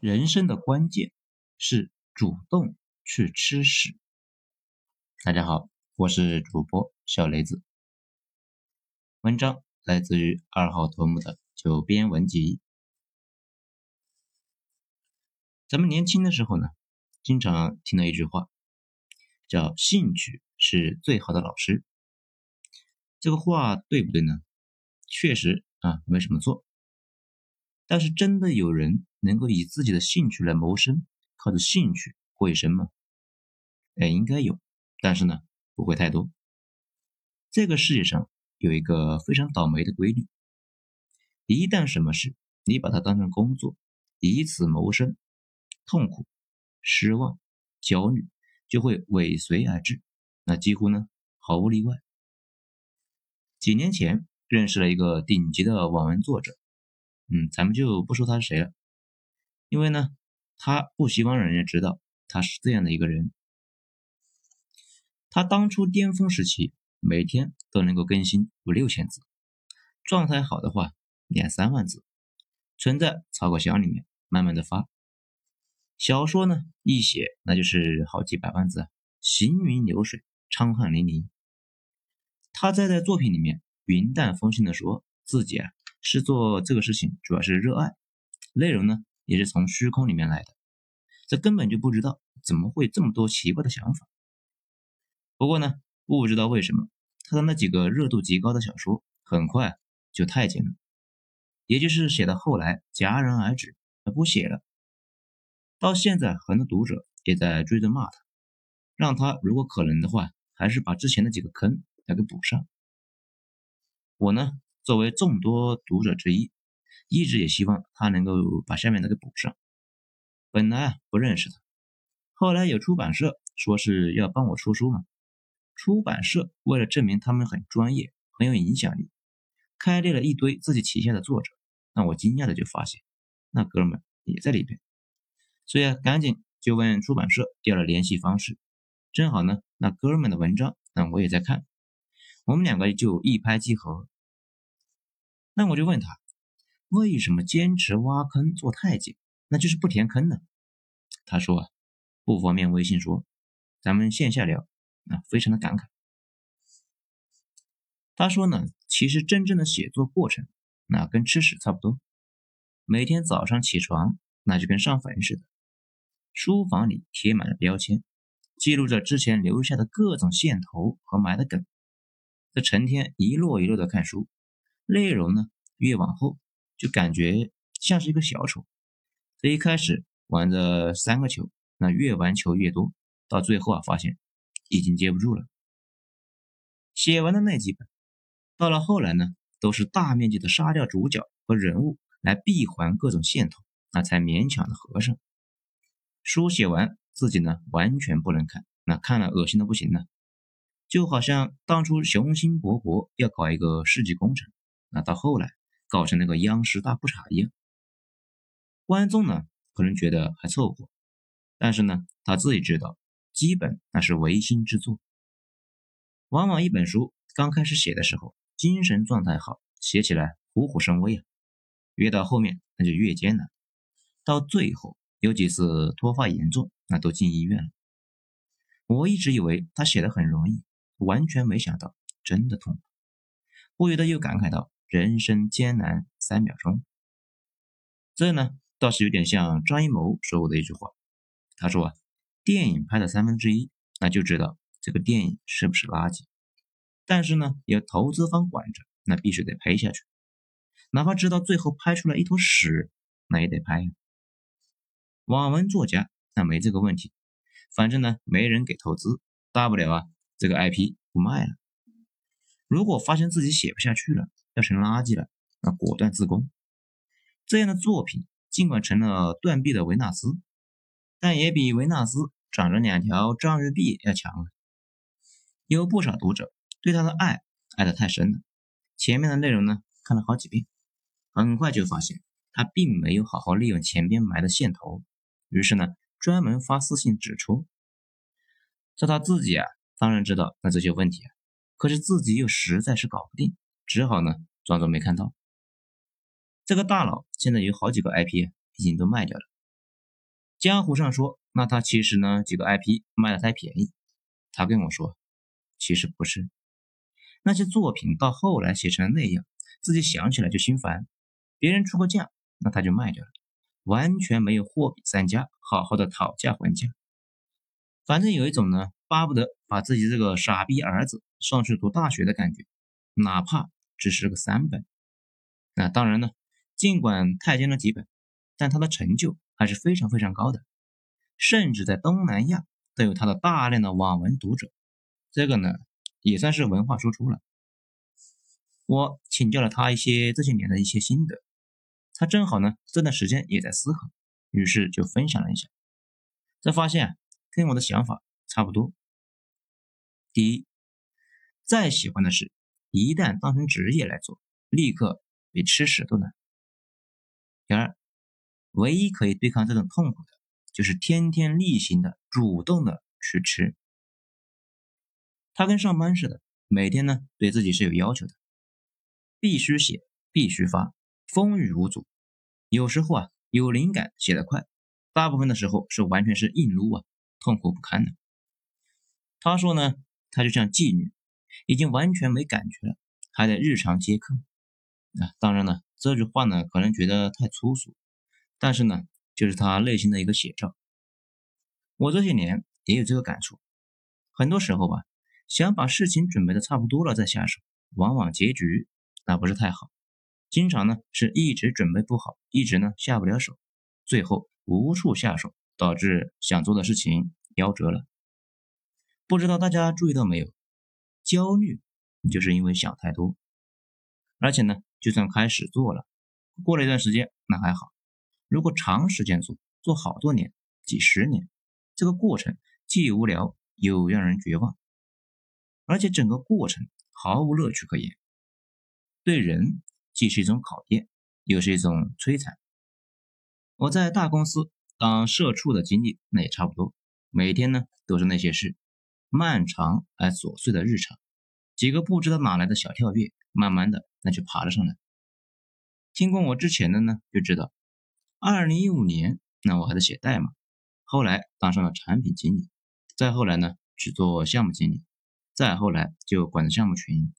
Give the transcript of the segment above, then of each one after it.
人生的关键是主动去吃屎。大家好，我是主播小雷子。文章来自于二号头目的九编文集。咱们年轻的时候呢，经常听到一句话，叫“兴趣是最好的老师”。这个话对不对呢？确实啊，没什么错。但是真的有人能够以自己的兴趣来谋生，靠着兴趣过一生吗？哎，应该有，但是呢，不会太多。这个世界上有一个非常倒霉的规律：一旦什么事你把它当成工作，以此谋生，痛苦、失望、焦虑就会尾随而至。那几乎呢，毫无例外。几年前认识了一个顶级的网文作者。嗯，咱们就不说他是谁了，因为呢，他不希望让人家知道他是这样的一个人。他当初巅峰时期，每天都能够更新五六千字，状态好的话两三万字，存在草稿箱里面，慢慢的发。小说呢，一写那就是好几百万字，行云流水，畅汗淋漓。他在在作品里面云淡风轻的说自己啊。是做这个事情，主要是热爱，内容呢也是从虚空里面来的，这根本就不知道怎么会这么多奇怪的想法。不过呢，不知道为什么他的那几个热度极高的小说很快就太监了，也就是写到后来戛然而止，不写了。到现在很多读者也在追着骂他，让他如果可能的话，还是把之前的几个坑来给补上。我呢？作为众多读者之一，一直也希望他能够把下面的给补上。本来啊不认识他，后来有出版社说是要帮我出书嘛。出版社为了证明他们很专业、很有影响力，开列了一堆自己旗下的作者。那我惊讶的就发现，那哥们也在里边。所以啊，赶紧就问出版社要了联系方式。正好呢，那哥们的文章，那我也在看，我们两个就一拍即合。那我就问他，为什么坚持挖坑做太监？那就是不填坑呢？他说啊，不方便微信说，咱们线下聊。啊非常的感慨。他说呢，其实真正的写作过程，那跟吃屎差不多。每天早上起床，那就跟上坟似的，书房里贴满了标签，记录着之前留下的各种线头和埋的梗。这成天一摞一摞的看书。内容呢，越往后就感觉像是一个小丑。这一开始玩着三个球，那越玩球越多，到最后啊，发现已经接不住了。写完的那几本，到了后来呢，都是大面积的杀掉主角和人物来闭环各种线头，那才勉强的合上。书写完，自己呢完全不能看，那看了恶心的不行了，就好像当初雄心勃勃要搞一个世纪工程。那到后来搞成那个央视大裤衩一样，观众呢可能觉得还凑合，但是呢他自己知道，基本那是违心之作。往往一本书刚开始写的时候，精神状态好，写起来虎虎生威啊，越到后面那就越艰难，到最后有几次脱发严重，那都进医院了。我一直以为他写的很容易，完全没想到真的痛苦，不由得又感慨到。人生艰难三秒钟，这呢倒是有点像张艺谋说过的一句话。他说啊，电影拍了三分之一，那就知道这个电影是不是垃圾。但是呢，有投资方管着，那必须得拍下去，哪怕知道最后拍出来一坨屎，那也得拍。网文作家那没这个问题，反正呢没人给投资，大不了啊这个 IP 不卖了。如果发现自己写不下去了，要成垃圾了，那果断自宫。这样的作品尽管成了断臂的维纳斯，但也比维纳斯长着两条章鱼臂要强啊！有不少读者对他的爱爱得太深了，前面的内容呢看了好几遍，很快就发现他并没有好好利用前边埋的线头，于是呢专门发私信指出。这他自己啊当然知道那这些问题啊，可是自己又实在是搞不定。只好呢装作没看到。这个大佬现在有好几个 IP 已经都卖掉了，江湖上说，那他其实呢几个 IP 卖的太便宜。他跟我说，其实不是，那些作品到后来写成那样，自己想起来就心烦。别人出个价，那他就卖掉了，完全没有货比三家，好好的讨价还价。反正有一种呢，巴不得把自己这个傻逼儿子送去读大学的感觉，哪怕只是个三本。那当然呢，尽管太监了几本，但他的成就还是非常非常高的，甚至在东南亚。都有他的大量的网文读者，这个呢也算是文化输出了。我请教了他一些这些年的一些心得，他正好呢这段时间也在思考，于是就分享了一下，这发现跟我的想法差不多。第一，再喜欢的事，一旦当成职业来做，立刻比吃屎都难。第二，唯一可以对抗这种痛苦的。就是天天例行的主动的去吃，他跟上班似的，每天呢对自己是有要求的，必须写，必须发，风雨无阻。有时候啊有灵感写得快，大部分的时候是完全是硬撸啊，痛苦不堪的。他说呢，他就像妓女，已经完全没感觉了，还得日常接客。啊，当然了，这句话呢可能觉得太粗俗，但是呢。就是他内心的一个写照。我这些年也有这个感触，很多时候吧，想把事情准备的差不多了再下手，往往结局那不是太好。经常呢是一直准备不好，一直呢下不了手，最后无处下手，导致想做的事情夭折了。不知道大家注意到没有？焦虑就是因为想太多，而且呢，就算开始做了，过了一段时间那还好。如果长时间做，做好多年、几十年，这个过程既无聊又让人绝望，而且整个过程毫无乐趣可言，对人既是一种考验，又是一种摧残。我在大公司当社畜的经历，那也差不多，每天呢都是那些事，漫长而琐碎的日常，几个不知道哪来的小跳跃，慢慢的那就爬了上来。听过我之前的呢，就知道。二零一五年，那我还在写代码，后来当上了产品经理，再后来呢去做项目经理，再后来就管着项目群。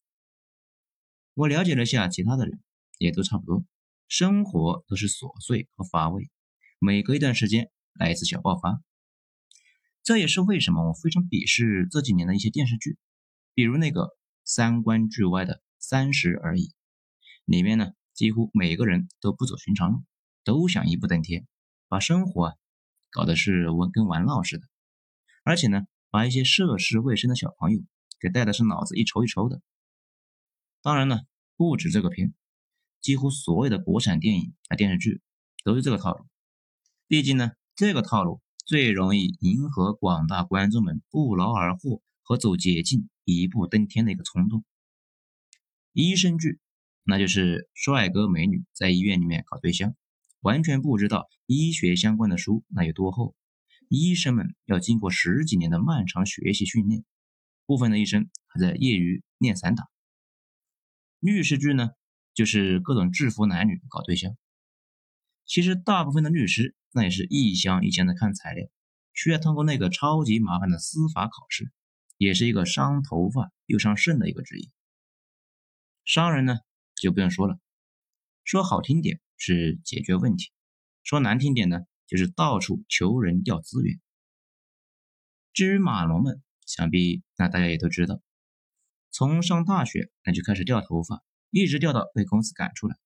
我了解了一下其他的人，也都差不多，生活都是琐碎和乏味，每隔一段时间来一次小爆发。这也是为什么我非常鄙视这几年的一些电视剧，比如那个三观俱歪的三十而已，里面呢几乎每个人都不走寻常路。都想一步登天，把生活啊搞得是玩跟玩闹似的，而且呢，把一些涉世未深的小朋友给带的是脑子一抽一抽的。当然了，不止这个片，几乎所有的国产电影啊电视剧都是这个套路。毕竟呢，这个套路最容易迎合广大观众们不劳而获和走捷径一步登天的一个冲动。医生剧，那就是帅哥美女在医院里面搞对象。完全不知道医学相关的书那有多厚，医生们要经过十几年的漫长学习训练，部分的医生还在业余练散打。律师剧呢，就是各种制服男女搞对象。其实大部分的律师那也是一箱一箱的看材料，需要通过那个超级麻烦的司法考试，也是一个伤头发又伤肾的一个职业。商人呢就不用说了，说好听点。是解决问题，说难听点呢，就是到处求人调资源。至于马龙们，想必那大家也都知道，从上大学那就开始掉头发，一直掉到被公司赶出来。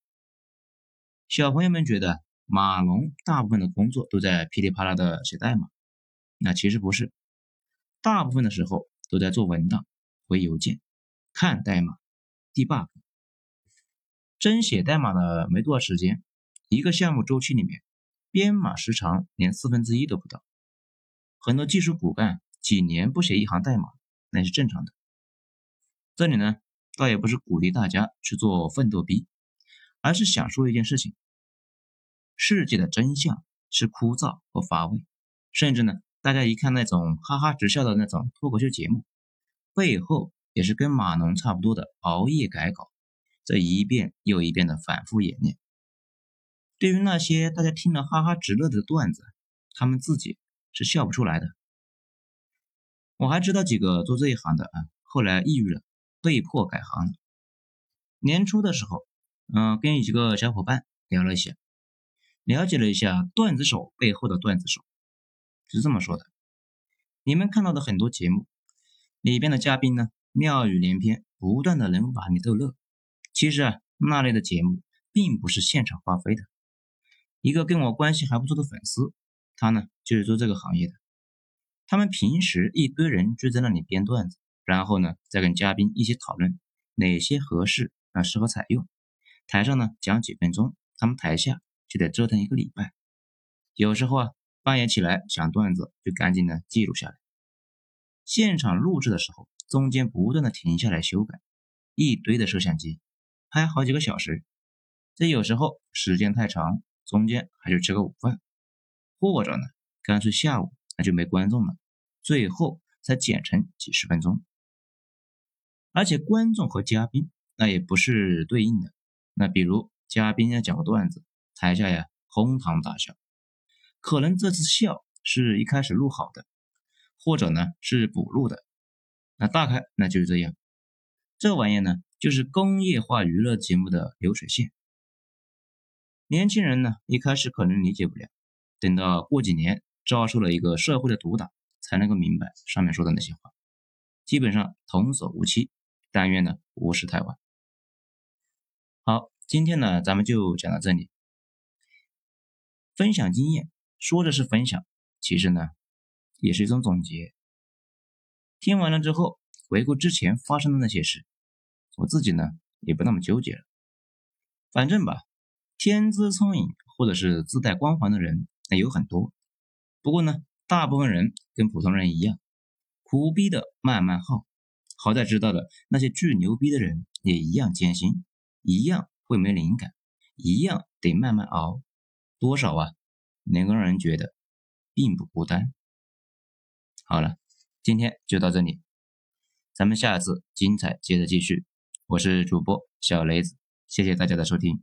小朋友们觉得马龙大部分的工作都在噼里啪啦的写代码，那其实不是，大部分的时候都在做文档、回邮件、看代码、debug。真写代码的没多少时间，一个项目周期里面，编码时长连四分之一都不到。很多技术骨干几年不写一行代码，那是正常的。这里呢，倒也不是鼓励大家去做奋斗逼，而是想说一件事情：世界的真相是枯燥和乏味，甚至呢，大家一看那种哈哈直笑的那种脱口秀节目，背后也是跟码农差不多的熬夜改稿。这一遍又一遍的反复演练，对于那些大家听了哈哈直乐的段子，他们自己是笑不出来的。我还知道几个做这一行的啊，后来抑郁了，被迫改行了。年初的时候，嗯，跟几个小伙伴聊了一下，了解了一下段子手背后的段子手，是这么说的：你们看到的很多节目里边的嘉宾呢，妙语连篇，不断的能把你逗乐。其实啊，那类的节目并不是现场发挥的。一个跟我关系还不错的粉丝，他呢就是做这个行业的。他们平时一堆人聚在那里编段子，然后呢再跟嘉宾一起讨论哪些合适。啊适合采用，台上呢讲几分钟，他们台下就得折腾一个礼拜。有时候啊，半夜起来想段子，就赶紧的记录下来。现场录制的时候，中间不断的停下来修改，一堆的摄像机拍好几个小时。这有时候时间太长，中间还就吃个午饭，或者呢，干脆下午那就没观众了，最后才剪成几十分钟。而且观众和嘉宾。那也不是对应的。那比如嘉宾要讲个段子，台下呀哄堂大笑，可能这次笑是一开始录好的，或者呢是补录的。那大概那就是这样。这玩意呢，就是工业化娱乐节目的流水线。年轻人呢一开始可能理解不了，等到过几年遭受了一个社会的毒打，才能够明白上面说的那些话。基本上童叟无欺。但愿呢，无事太晚。好，今天呢，咱们就讲到这里。分享经验，说的是分享，其实呢，也是一种总结。听完了之后，回顾之前发生的那些事，我自己呢，也不那么纠结了。反正吧，天资聪颖或者是自带光环的人，那有很多。不过呢，大部分人跟普通人一样，苦逼的慢慢耗。好在知道的那些巨牛逼的人也一样艰辛，一样会没灵感，一样得慢慢熬，多少啊，能够让人觉得并不孤单。好了，今天就到这里，咱们下次精彩接着继续。我是主播小雷子，谢谢大家的收听。